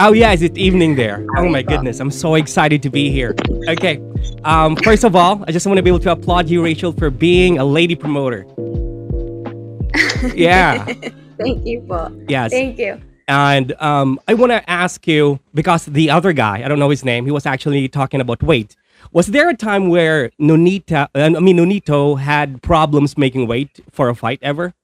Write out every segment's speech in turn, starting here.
Oh yeah, is it evening there? Oh my goodness, I'm so excited to be here. Okay, um, first of all, I just want to be able to applaud you, Rachel, for being a lady promoter. Yeah, Thank you po. yes. Thank you. And um, I want to ask you because the other guy, I don't know his name, he was actually talking about weight. Was there a time where Nonita, uh, I mean Nonito, had problems making weight for a fight ever?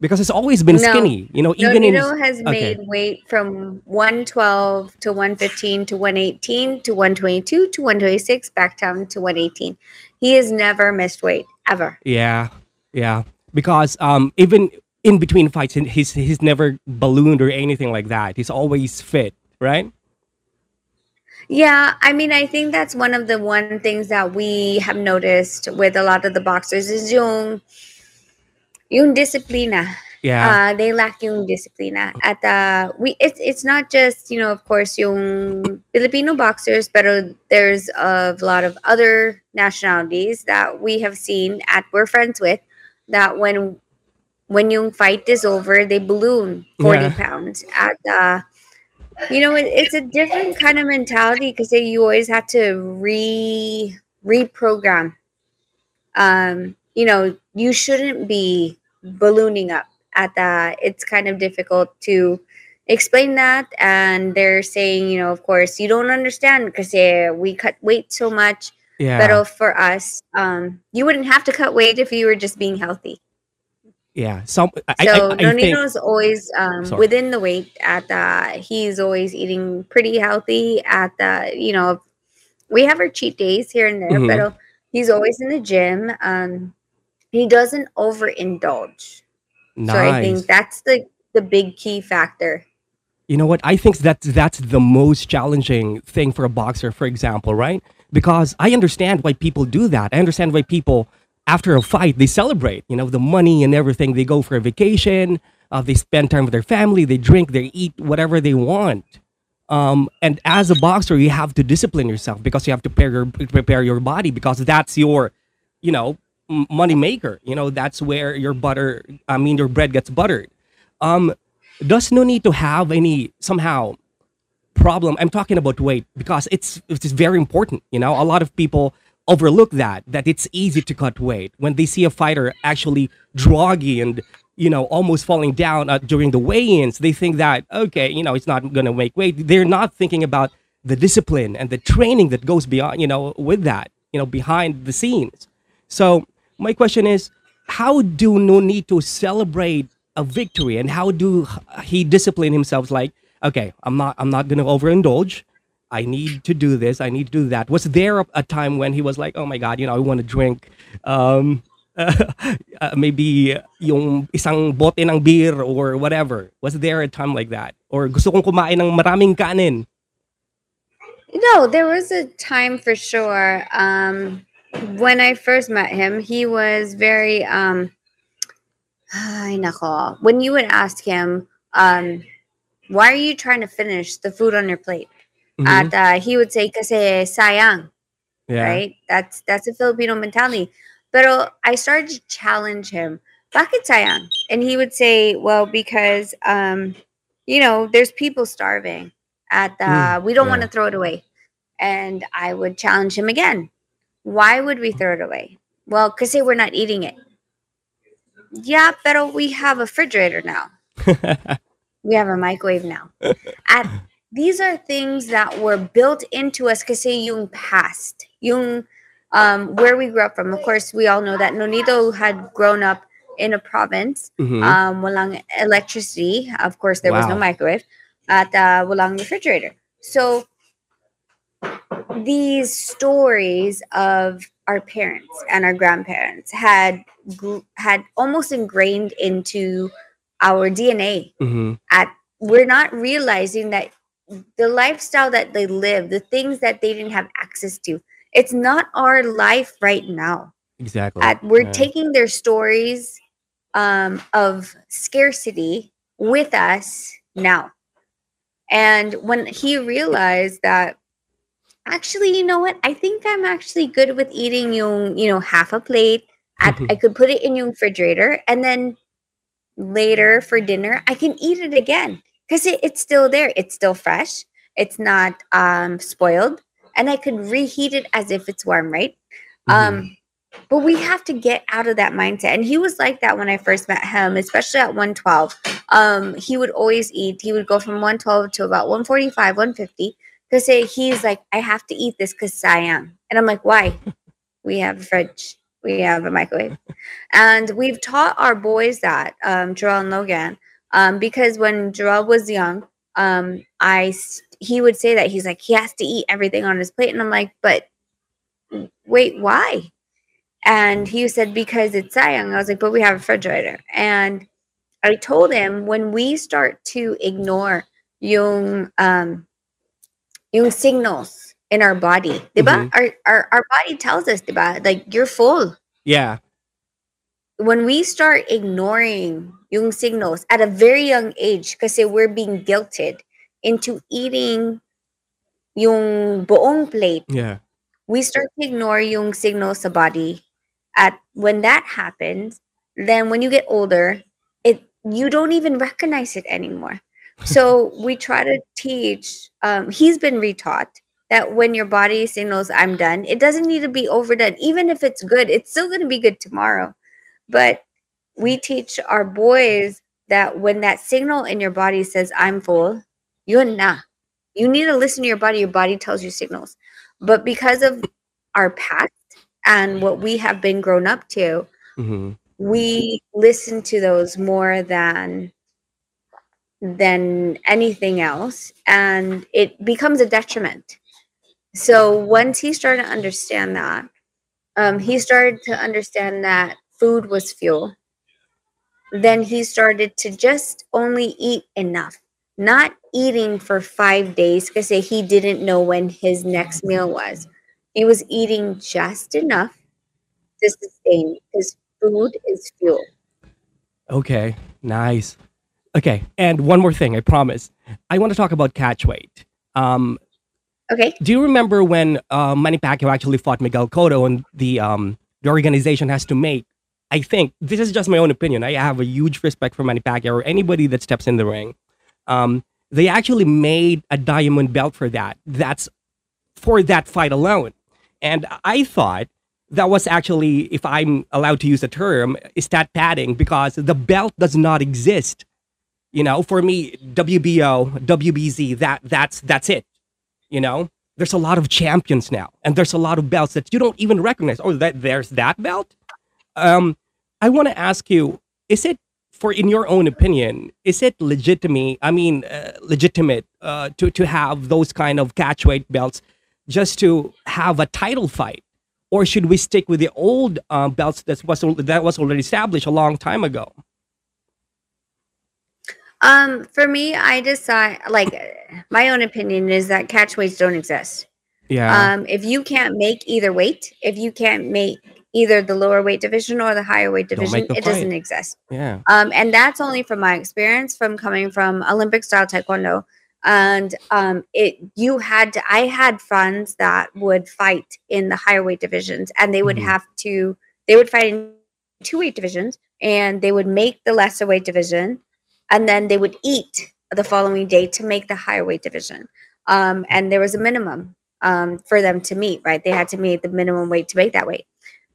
Because it's always been No. skinny, you know, even in. Nonito has okay. made weight from 112 to 115 to 118 to 122 to 126 back down to 118. He has never missed weight ever. Yeah, yeah. Because um, even in between fights, he's he's never ballooned or anything like that. He's always fit, right? Yeah, I mean, I think that's one of the one things that we have noticed with a lot of the boxers is yung yung disciplina. Yeah, Uh, they lack yung disciplina. At uh, we, it's it's not just you know, of course, yung Filipino boxers, but there's a lot of other nationalities that we have seen at we're friends with. That when when yung fight is over, they balloon forty Yeah. pounds. At uh, you know, it, it's a different kind of mentality because you always have to re reprogram. Um, you know, you shouldn't be ballooning up at that. It's kind of difficult to explain that, and they're saying, you know, of course, you don't understand because we cut weight so much. yeah, But for us, um, you wouldn't have to cut weight if you were just being healthy. yeah. Some I, So I, I think Nonito's always um, within the weight at the. He's always eating pretty healthy at the. You know, we have our cheat days here and there, Mhm. but he's always in the gym. Um, he doesn't overindulge. nice. So I think that's the the big key factor. You know what? I think that that's the most challenging thing for a boxer, for example, right? Because I understand why people do that. I understand why people, after a fight, they celebrate. You know, the money and everything. They go for a vacation. Uh, they spend time with their family. They drink. They eat whatever they want. Um, and as a boxer, you have to discipline yourself because you have to prepare your prepare your body because that's your, you know, money maker. You know, that's where your butter. I mean, your bread gets buttered. Um, does no need to have any somehow problem i'm talking about weight because it's it's very important you know a lot of people overlook that that it's easy to cut weight when they see a fighter actually droggy and you know almost falling down uh, during the weigh-ins they think that okay you know it's not going to make weight they're not thinking about the discipline and the training that goes beyond you know with that you know behind the scenes so my question is, how do Nonito celebrate a victory, and how do he discipline himself? Like, okay, I'm not, I'm not gonna overindulge. I need to do this. I need to do that. Was there a, time when he was like, oh my god, you know, I want to drink, um, uh, maybe yung isang bote ng beer or whatever? Was there a time like that, or gusto kong kumain ng maraming kanin? No, there was a time for sure. Um, when I first met him, he was very um ay nako. When you would ask him, um, why are you trying to finish the food on your plate? Mhm. At uh, he would say kasi sayang, yeah. right? That's that's a Filipino mentality. But I started to challenge him. Bakit sayang? And he would say, well, because um, you know, there's people starving. At uh, Mm, we don't want to throw it away. And I would challenge him again. Why would we throw it away? Well, because say we're not eating it. Yeah, but we have a refrigerator now. We have a microwave now. At these are things that were built into us Because kasi yung past, yung um, where we grew up from. Of course, we all know that Nonito had grown up in a province. Mhm. Um, walang electricity. Of course, there was no microwave. At uh, walang refrigerator. So these stories of our parents and our grandparents had had almost ingrained into our DNA Mhm. at we're not realizing that the lifestyle that they live the things that they didn't have access to it's not our life right now Exactly. at we're Yeah. taking their stories um, of scarcity with us now and when he realized that actually you know what i think i'm actually good with eating yung you know half a plate at, i could put it in your refrigerator and then later for dinner i can eat it again because it, it's still there. It's still fresh. It's not um, spoiled, and I could reheat it as if it's warm, right? Mhm. Um, but we have to get out of that mindset. And he was like that when I first met him, especially at 112. Um, he would always eat. He would go from 112 to about 145, 150. Because he's like, I have to eat this because sayang. And I'm like, why? we have a fridge. We have a microwave. And we've taught our boys that, um, Jarrell and Logan, um, because when Jarrell was young, um, I he would say that he's like he has to eat everything on his plate, and I'm like, but wait, why? And he said, because it's sayang. I was like, but we have a refrigerator. And I told him when we start to ignore yung, um, yung signals in our body, diba? Mm-hmm. Our, our, our body tells us, diba? Like, you're full. Yeah. When we start ignoring yung signals at a very young age, kasi we're being guilted into eating yung buong plate Yeah. we start to ignore yung signals sa body at when that happens then when you get older it you don't even recognize it anymore so we try to teach um, he's been retaught that when your body signals i'm done it doesn't need to be overdone even if it's good it's still going to be good tomorrow. But we teach our boys that when that signal in your body says i'm full you're not. you need to listen to your body your body tells you signals. But because of our past and what we have been grown up to, hmm we listen to those more than than anything else and it becomes a detriment. So once he started to understand that, um, he started to understand that food was fuel. Then he started to just only eat enough, not eating for five days because he didn't know when his next meal was. He was eating just enough to sustain because food is fuel. Okay. Nice. Okay. And one more thing, I promise. I want to talk about catch weight. Um, Okay. do you remember when uh, Manny Pacquiao actually fought Miguel Cotto and the um, the organization has to make? I think this is just my own opinion. I have a huge respect for Manny Pacquiao or anybody that steps in the ring. Um, they actually made a diamond belt for that. That's for that fight alone. And I thought that was actually, if I'm allowed to use the term, stat padding because the belt does not exist. You know, for me, WBO, WBC, that that's that's it. You know, there's a lot of champions now, and there's a lot of belts that you don't even recognize. Oh, that there's that belt. Um, I want to ask you: Is it, for in your own opinion, is it legitimate? I mean, uh, legitimate uh, to to have those kind of catchweight belts just to have a title fight, or should we stick with the old um, belts that was that was already established a long time ago? Um, for me, I decide like my own opinion is that catch weights don't exist. Yeah. Um, if you can't make either weight, if you can't make either the lower weight division or the higher weight division, it doesn't exist. yeah. Um, and that's only from my experience from coming from Olympic style taekwondo. And um, it you had to I had friends that would fight in the higher weight divisions and they would Mhm. have to they would fight in two weight divisions and they would make the lesser weight division and then they would eat the following day to make the higher weight division. Um, and there was a minimum um, for them to meet, right? They had to meet the minimum weight to make that weight.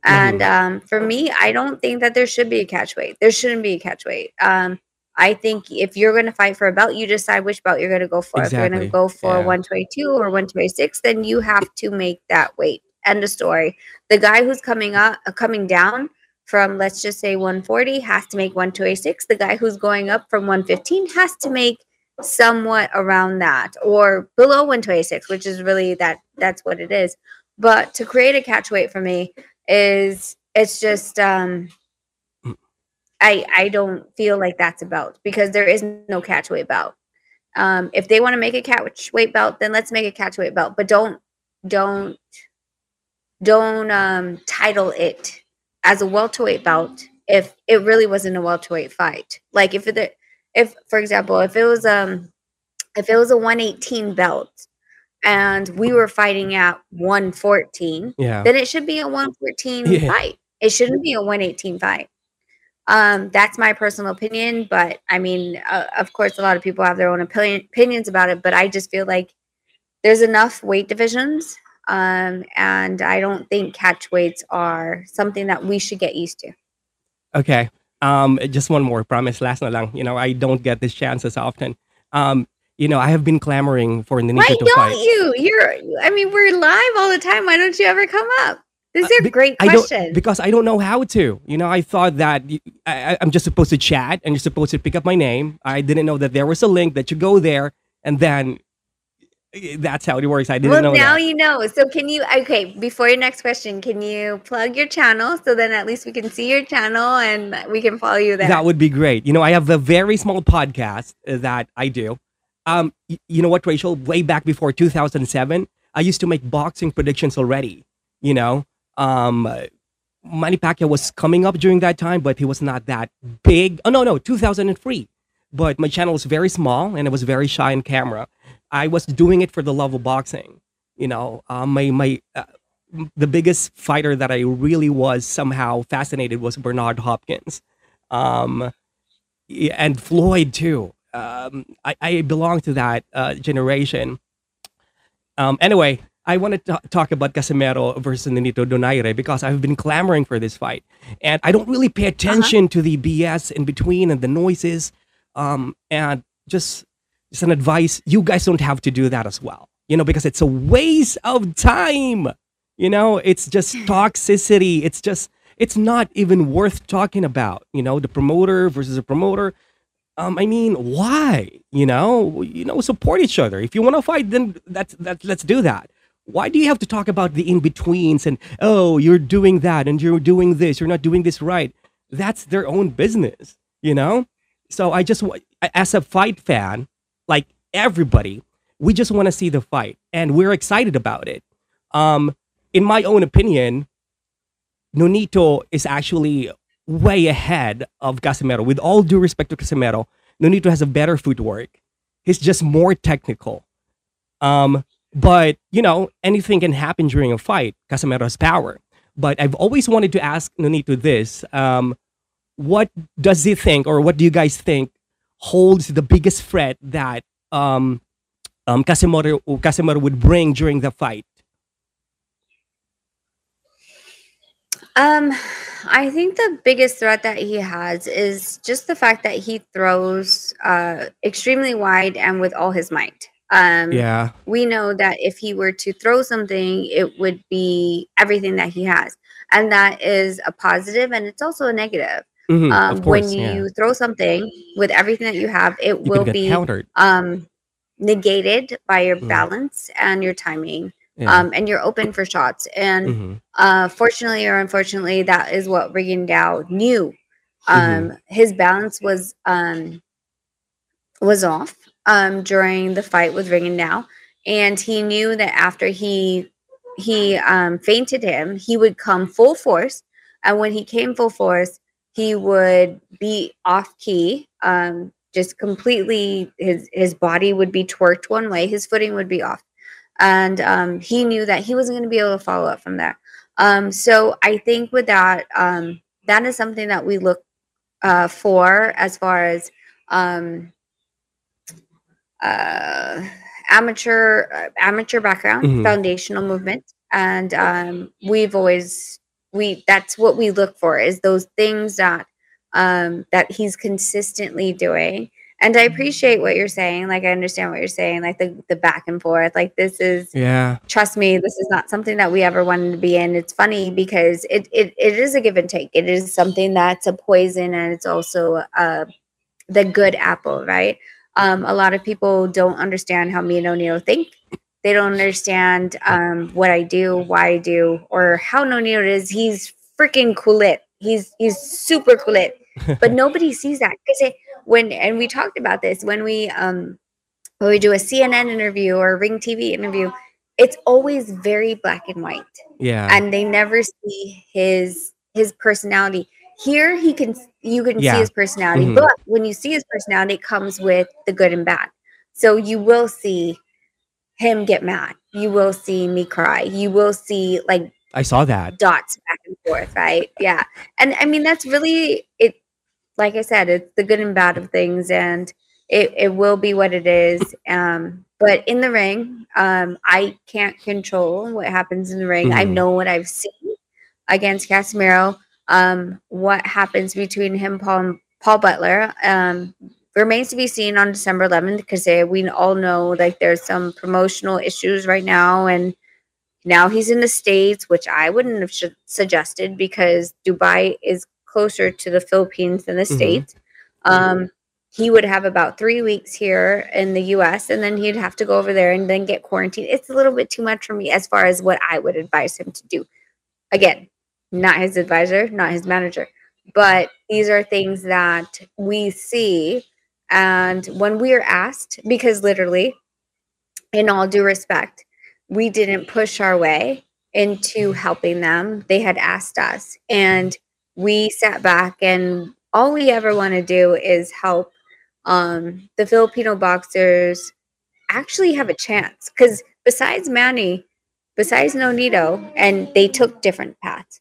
And um, for me, I don't think that there should be a catch weight. There shouldn't be a catch weight. Um, I think if you're going to fight for a belt, you decide which belt you're going to go for. If you're going to go for Yeah. 122 or 126, then you have to make that weight. End of story. The guy who's coming up, uh, coming down from let's just say 140 has to make 126. The guy who's going up from 115 has to make somewhat around that or below 126, which is really that that's what it is. But to create a catch weight for me is it's just um I I don't feel like that's a belt because there is no catch weight belt. Um, if they want to make a catch weight belt, then let's make a catch weight belt. But don't don't don't um, title it as a welterweight belt if it really wasn't a welterweight fight. Like if it if for example if it was um if it was a 118 belt and we were fighting at 114 Yeah. then it should be a 114 Yeah. fight. It shouldn't be a 118 fight. Um, that's my personal opinion, but I mean, uh, of course, a lot of people have their own opinion, opinions about it. But I just feel like there's enough weight divisions, um, and I don't think catch weights are something that we should get used to. Okay. Um, just one more promise. Last na lang. You know, I don't get this chance as often. Um, you know, I have been clamoring for Nonito Why to don't fight. you? You're, I mean, we're live all the time. Why don't you ever come up? This is Uh, a be- great I don't question. because I don't know how to. You know, I thought that I'm just supposed to chat and you're supposed to pick up my name. I didn't know that there was a link that you go there and then that's how it works. I didn't know. well, know now that. you know. So, can you, okay, before your next question, can you plug your channel so then at least we can see your channel and we can follow you there? That would be great. You know, I have a very small podcast uh, that I do. Um, y- you know what, Rachel? Way back before 2007, I used to make boxing predictions already. You know, um, Manny Pacquiao was coming up during that time, but he was not that big. Oh no, no, 2003. But my channel was very small and I was very shy in camera. I was doing it for the love of boxing. You know, uh, my my uh, the biggest fighter that I really was somehow fascinated was Bernard Hopkins. Um, and Floyd too. Um, I, I belong to that uh, generation. Um, anyway, I want to talk about Casimero versus Nonito Donaire because I've been clamoring for this fight, and I don't really pay attention to the BS in between and the noises. Um, and just just an advice: you guys don't have to do that as well. You know, because it's a waste of time. You know, it's just toxicity. It's just it's not even worth talking about. You know, the promoter versus the promoter um, I mean, why? You know, you know, support each other. If you want to fight, then that's that. Let's do that. Why do you have to talk about the in betweens and oh, you're doing that and you're doing this, you're not doing this right? That's their own business, you know. So I just, as a fight fan, like everybody, we just want to see the fight and we're excited about it. Um, in my own opinion, Nonito is actually way ahead of Casimero. With all due respect to Casimero, Nonito has a better footwork. He's just more technical. Um, but you know, anything can happen during a fight. Casimero has power. But I've always wanted to ask Nonito this: um, What does he think, or what do you guys think holds the biggest threat that um, um, Casimero Casimero would bring during the fight? Um, I think the biggest threat that he has is just the fact that he throws uh, extremely wide and with all his might. Um, Yeah. we know that if he were to throw something, it would be everything that he has, and that is a positive, and it's also a negative. Mhm, Um, course. when yeah. you throw something with everything that you have, it You will be countered. um, negated by your Mm. balance and your timing, Yeah. um, and you're open for shots. And Mhm. uh, fortunately or unfortunately, that is what Rigondeaux knew. Mm-hmm. Um, His balance was um, was off um, during the fight with Rigondeaux, and he knew that after he he um, fainted him, he would come full force, and when he came full force, he would be off key. Um, just completely, his his body would be twerked one way, his footing would be off, and um, he knew that he wasn't going to be able to follow up from there. Um, so I think with that, um, that is something that we look uh, for as far as um, uh, amateur uh, amateur background, Mhm. foundational movement, and um, we've always we that's what we look for is those things that um, that he's consistently doing. And I appreciate what you're saying. Like I understand what you're saying. Like the the back and forth. Like this is Yeah. trust me, this is not something that we ever wanted to be in. It's funny because it it, it is a give and take. It is something that's a poison and it's also uh, the good apple, right? Um, a lot of people don't understand how me and O'Neill think. They don't understand um, what I do, why I do, or how O'Neill is. He's freaking cool it. He's he's super cool it. But nobody sees that because when and we talked about this when we um when we do a CNN interview or a Ring TV interview, it's always very black and white Yeah. and they never see his his personality here he can you can Yeah. see his personality Mhm. but when you see his personality it comes with the good and bad so you will see him get mad you will see me cry you will see like I saw that. dots back and forth right yeah and i mean that's really it like I said, it's the good and bad of things, and it, it will be what it is. Um, but in the ring, um, I can't control what happens in the ring. I Mhm. know what I've seen against Casimero. Um, what happens between him, Paul, and Paul Butler, um, remains to be seen on December 11th because we all know like there's some promotional issues right now, and now he's in the states, which I wouldn't have sh- suggested because Dubai is closer to the Philippines than the Mhm. states. Um, he would have about three weeks here in the US and then he'd have to go over there and then get quarantined. It's a little bit too much for me as far as what I would advise him to do. Again, not his advisor, not his manager, but these are things that we see. And when we are asked, because literally, in all due respect, we didn't push our way into helping them. They had asked us, and we sat back, and all we ever want to do is help um, the Filipino boxers actually have a chance. Because besides Manny, besides Nonito, and they took different paths,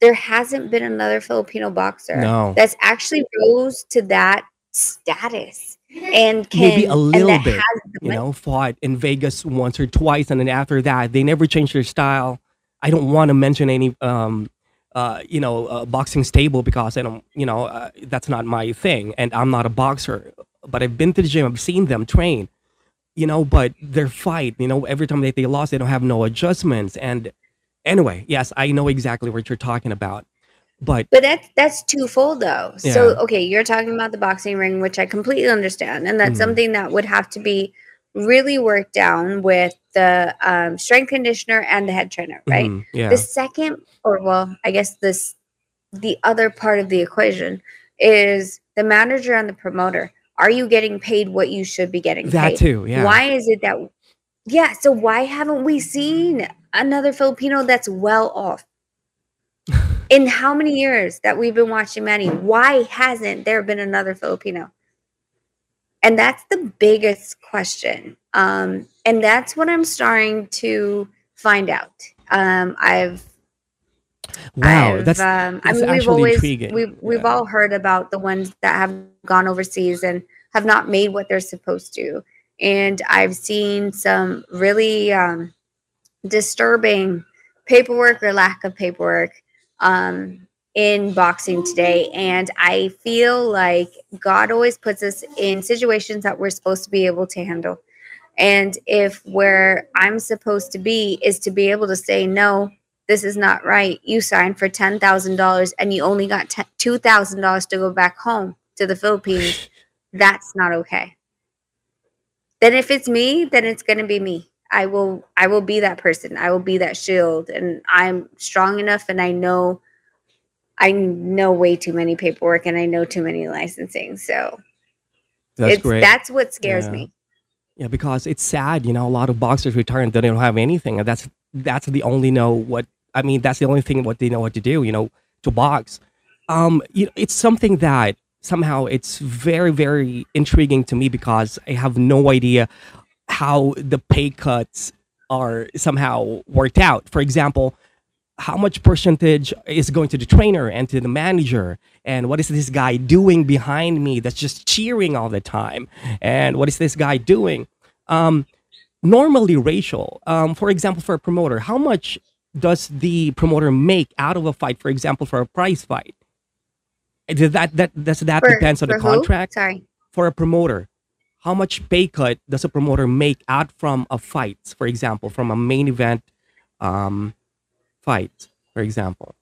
there hasn't been another Filipino boxer No. that's actually rose to that status and can Maybe a little bit, you know, fought in Vegas once or twice, and then after that, they never changed their style. I don't want to mention any, um, uh, you know, uh, boxing stable because I don't, you know, uh, that's not my thing, and I'm not a boxer. But I've been to the gym, I've seen them train, you know, but their fight, you know, every time that they lost, they don't have no adjustments. And anyway, yes, I know exactly what you're talking about, but But that's that's twofold though. So okay, you're talking about the boxing ring, which I completely understand, and that's Mhm. something that would have to be really worked down with the um, strength conditioner and the head trainer, right? mhm, yeah, The second, or well, I guess this the other part of the equation is the manager and the promoter. Are you getting paid what you should be getting that paid? too, yeah. Why is it that yeah, so why haven't we seen another Filipino that's well off? In how many years that we've been watching Manny, why hasn't there been another Filipino? And that's the biggest question. Um, and that's what I'm starting to find out. Um, I've Wow, I've, that's um, I mean, we've always intriguing. we've we've Yeah. all heard about the ones that have gone overseas and have not made what they're supposed to, and I've seen some really um, disturbing paperwork or lack of paperwork um, in boxing today, and I feel like God always puts us in situations that we're supposed to be able to handle. And if where I'm supposed to be is to be able to say, no, this is not right. You signed for $10,000 and you only got $2,000 to go back home to the Philippines. That's not okay. Then if it's me, then it's going to be me. I will I will be that person. I will be that shield and I'm strong enough and I know I know way too many paperwork and I know too many licensing. So That's it's great. that's what scares Yeah. me. Yeah, because it's sad, you know, a lot of boxers retire and they don't have anything. And that's that's the only know what I mean, that's the only thing what they know what to do, you know, to box. Um, you know, it's something that somehow it's very, very intriguing to me because I have no idea how the pay cuts are somehow worked out. For example, how much percentage is going to the trainer and to the manager? And what is this guy doing behind me that's just cheering all the time? And what is this guy doing? Um, normally racial. Um, for example for a promoter how much does the promoter make out of a fight for example for a prize fight? Does that that does that For- depends on the who? contract? Sorry. for a promoter how much pay cut does a promoter make out from a fight for example from a main event um, fight for example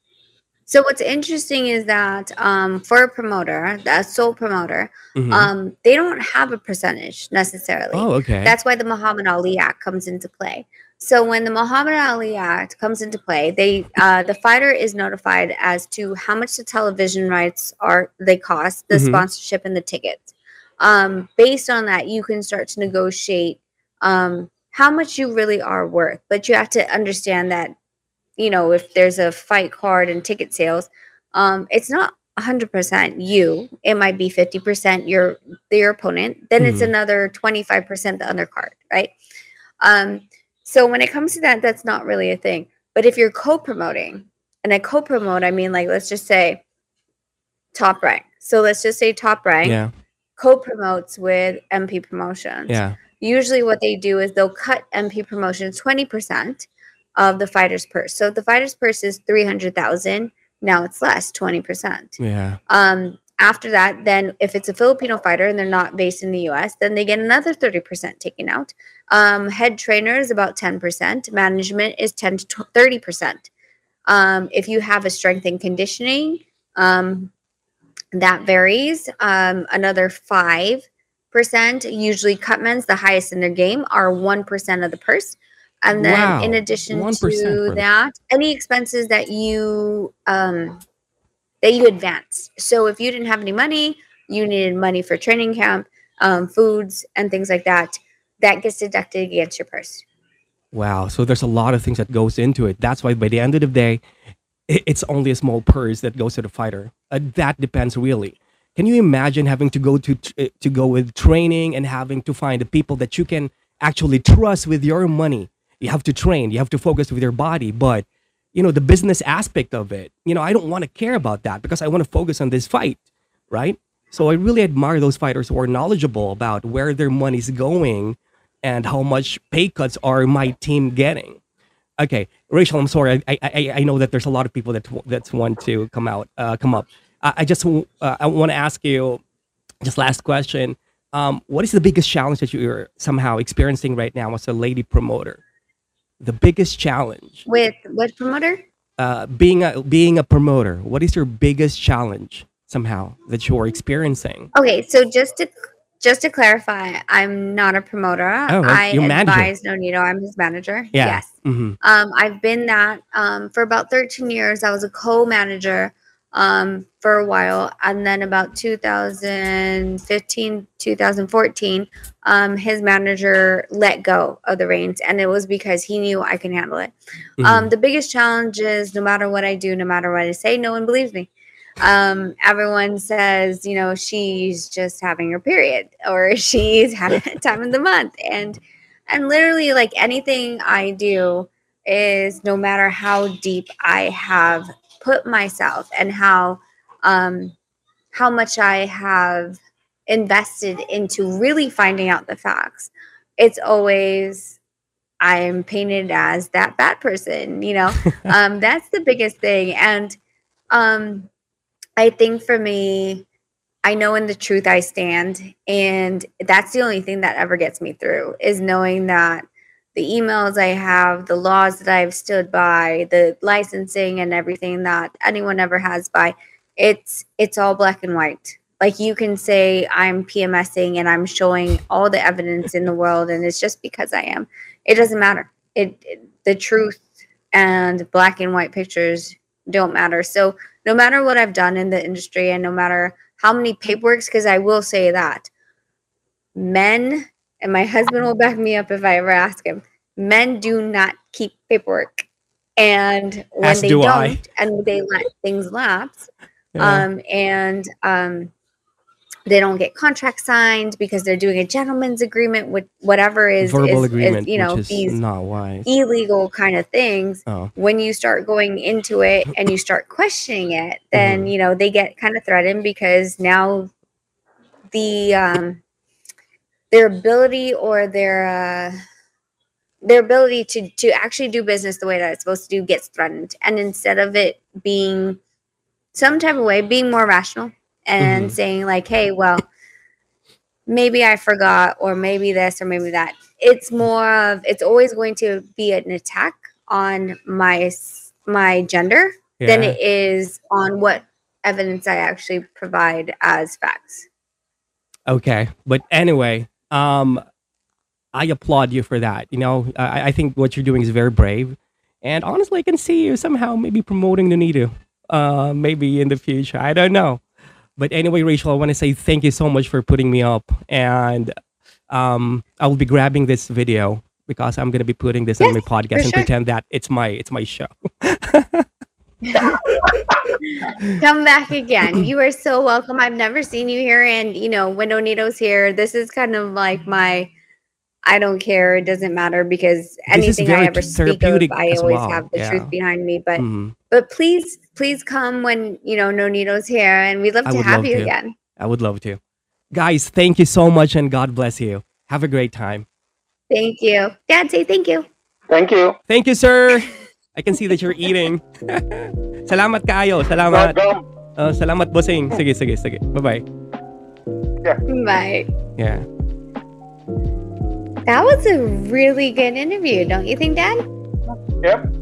So what's interesting is that um, for a promoter, a sole promoter, Mhm. um, they don't have a percentage necessarily. oh okay That's why the Muhammad Ali Act comes into play. So when the Muhammad Ali Act comes into play, they uh, the fighter is notified as to how much the television rights are they cost, the Mhm. sponsorship and the tickets. Um, based on that, you can start to negotiate um, how much you really are worth. But you have to understand that you know if there's a fight card and ticket sales, um, it's not 100% you. It might be 50% your your opponent. Then it's Mhm. another 25% the undercard, right? Um, so when it comes to that, that's not really a thing. But if you're co-promoting, and I co-promote, I mean like let's just say Top Rank. So let's just say Top Rank Yeah. Co-promotes with MP Promotions. Yeah. Usually what they do is they'll cut MP Promotions 20% of the fighter's purse. So if the fighter's purse is 300,000, now it's less, 20%. Yeah. Um, after that, then if it's a Filipino fighter and they're not based in the US, then they get another 30% taken out. Um, head trainer is about 10%. Management is 10 to 30%. Um, if you have a strength and conditioning, um, that varies. Um, another 5%. Usually, cutmen's, the highest in their game, are 1% of the purse. And then, Wow, in addition to that, any expenses that you um, that you advance. So if you didn't have any money, you needed money for training camp, um, foods, and things like that. That gets deducted against your purse. Wow. So there's a lot of things that goes into it. That's why by the end of the day, it's only a small purse that goes to the fighter. Uh, that depends really. Can you imagine having to go to uh, to go with training and having to find the people that you can actually trust with your money? You have to train. You have to focus with your body, but you know the business aspect of it. You know, I don't want to care about that because I want to focus on this fight, right? So I really admire those fighters who are knowledgeable about where their money's going and how much pay cuts are my team getting. Okay, Rachel, I'm sorry. I I, I know that there's a lot of people that that want to come out, uh, come up. I, I just uh, I want to ask you, just last question. Um, what is the biggest challenge that you're somehow experiencing right now as a lady promoter? The biggest challenge, With what promoter? uh, being a being a promoter. What is your biggest challenge somehow that you're experiencing? Okay, so just to just to clarify, I'm not a promoter. Oh. I manager. advise Nonito. I'm his manager. Yeah. Yes. hmm Um, I've been that um, for about 13 years. I was a co-manager um, for a while, and then about 2015, 2014, um, his manager let go of the reins, and it was because he knew I can handle it. Mm-hmm. Um, the biggest challenge is no matter what I do, no matter what I say, no one believes me. Um, everyone says, you know, she's just having her period or she's having a time of the month. And and literally like anything I do is no matter how deep I have put myself and how um how much I have invested into really finding out the facts, it's always I'm painted as that bad person, you know. um, that's the biggest thing. And um, I think for me, I know in the truth I stand, and that's the only thing that ever gets me through is knowing that the emails I have, the laws that I've stood by, the licensing and everything that anyone ever has by, it's it's all black and white. Like you can say I'm PMSing and I'm showing all the evidence in the world, and it's just because I am. It doesn't matter. It, it the truth and black and white pictures don't matter. So no matter what I've done in the industry and no matter how many paperworks, because I will say that men, and my husband will back me up if I ever ask him, men do not keep paperwork. And when As they do don't, I. and they let things lapse, Yeah. um, and um, they don't get contracts signed because they're doing a gentleman's agreement with whatever is, Verbal is- is, you know, these illegal kind of things. Oh, when you start going into it and you start questioning it then Mhm. you know they get kind of threatened because now the um their ability or their uh their ability to to actually do business the way that it's supposed to do gets threatened. And instead of it being some type of way being more rational and Mhm. saying like hey well maybe i forgot or maybe this or maybe that it's more of it's always going to be an attack on my my gender than it is on what evidence i actually provide as facts Okay, but anyway, um, I applaud you for that. You know, I, I think what you're doing is very brave, and honestly, I can see you somehow maybe promoting the Nido, uh, maybe in the future. I don't know, but anyway, Rachel, I want to say thank you so much for putting me up, and um, I will be grabbing this video because I'm gonna be putting this on my podcast and sure. pretend that it's my it's my show. come back again you are so welcome i've never seen you here and you know when onito's here this is kind of like my i don't care it doesn't matter because anything i ever speak of i always well, have the yeah. truth behind me but Mhm. But please, please come when you know No Nonito's here, and we'd love I to have love you to. again. I would love to. Guys, thank you so much and God bless you. Have a great time. Thank you, Dad. Say thank you. Thank you. Thank you, sir. I can see that you're eating. salamat kayo. Salamat. Welcome. Uh, salamat, bossing. Sige, sige, sige. Bye-bye. Yeah. Bye. Yeah. That was a really good interview, don't you think, Dad? Yep.